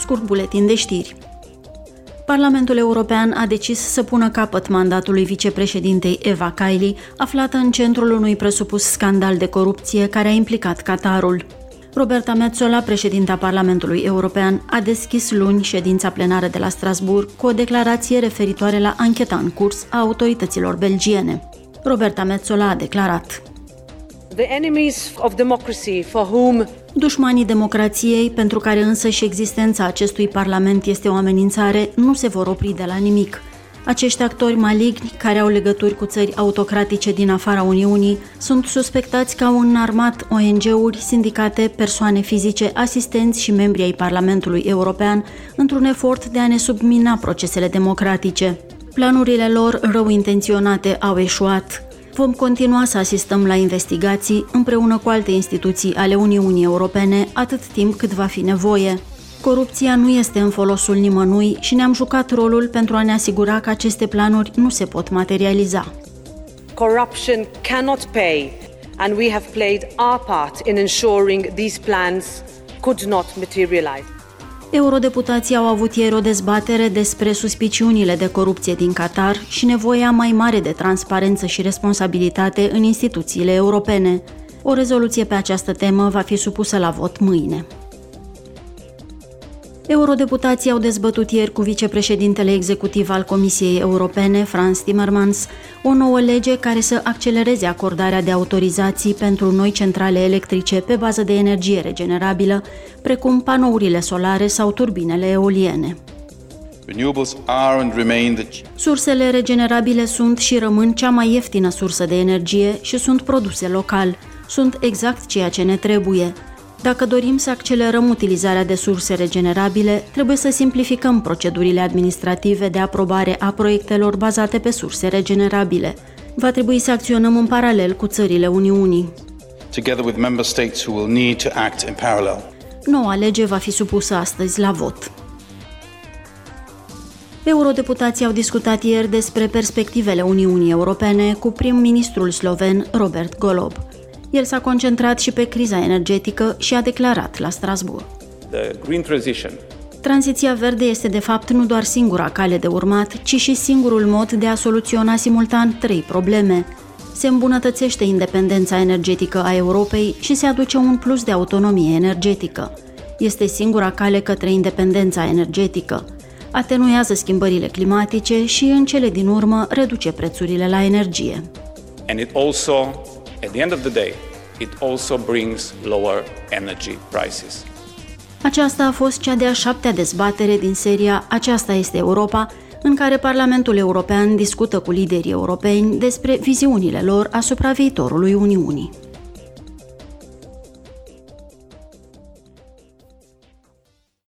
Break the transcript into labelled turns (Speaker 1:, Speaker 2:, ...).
Speaker 1: scurt buletin de știri. Parlamentul European a decis să pună capăt mandatului vicepreședintei Eva Kaili, aflată în centrul unui presupus scandal de corupție care a implicat Qatarul. Roberta Metzola, președinta Parlamentului European, a deschis luni ședința plenară de la Strasburg cu o declarație referitoare la ancheta în curs a autorităților belgiene. Roberta Metzola a declarat
Speaker 2: The enemies of democracy for whom
Speaker 1: Dușmanii democrației, pentru care însă și existența acestui parlament este o amenințare, nu se vor opri de la nimic. Acești actori maligni, care au legături cu țări autocratice din afara Uniunii, sunt suspectați că au înarmat ONG-uri, sindicate, persoane fizice, asistenți și membri ai Parlamentului European într-un efort de a ne submina procesele democratice. Planurile lor rău intenționate au eșuat. Vom continua să asistăm la investigații împreună cu alte instituții ale Uniunii Europene atât timp cât va fi nevoie. Corupția nu este în folosul nimănui și ne-am jucat rolul pentru a ne asigura că aceste planuri nu se pot materializa.
Speaker 2: Corruption cannot pay and we have played our part in ensuring these plans could not materialize.
Speaker 1: Eurodeputații au avut ieri o dezbatere despre suspiciunile de corupție din Qatar și nevoia mai mare de transparență și responsabilitate în instituțiile europene. O rezoluție pe această temă va fi supusă la vot mâine. Eurodeputații au dezbătut ieri cu vicepreședintele executiv al Comisiei Europene, Franz Timmermans, o nouă lege care să accelereze acordarea de autorizații pentru noi centrale electrice pe bază de energie regenerabilă, precum panourile solare sau turbinele eoliene. Sursele regenerabile sunt și rămân cea mai ieftină sursă de energie și sunt produse local. Sunt exact ceea ce ne trebuie, dacă dorim să accelerăm utilizarea de surse regenerabile, trebuie să simplificăm procedurile administrative de aprobare a proiectelor bazate pe surse regenerabile. Va trebui să acționăm în paralel cu țările Uniunii. Together with member states who will need to act in parallel. Noua lege va fi supusă astăzi la vot. Eurodeputații au discutat ieri despre perspectivele Uniunii Europene cu prim-ministrul sloven Robert Golob. El s-a concentrat și pe criza energetică și a declarat la Strasbourg. The green transition Tranziția verde este de fapt nu doar singura cale de urmat, ci și singurul mod de a soluționa simultan trei probleme. Se îmbunătățește independența energetică a Europei și se aduce un plus de autonomie energetică. Este singura cale către independența energetică. Atenuează schimbările climatice și, în cele din urmă, reduce prețurile la energie. And it also At the end of the day, it also brings lower energy prices. Aceasta a fost cea de-a șaptea dezbatere din seria Aceasta este Europa, în care Parlamentul European discută cu liderii europeni despre viziunile lor asupra viitorului Uniunii.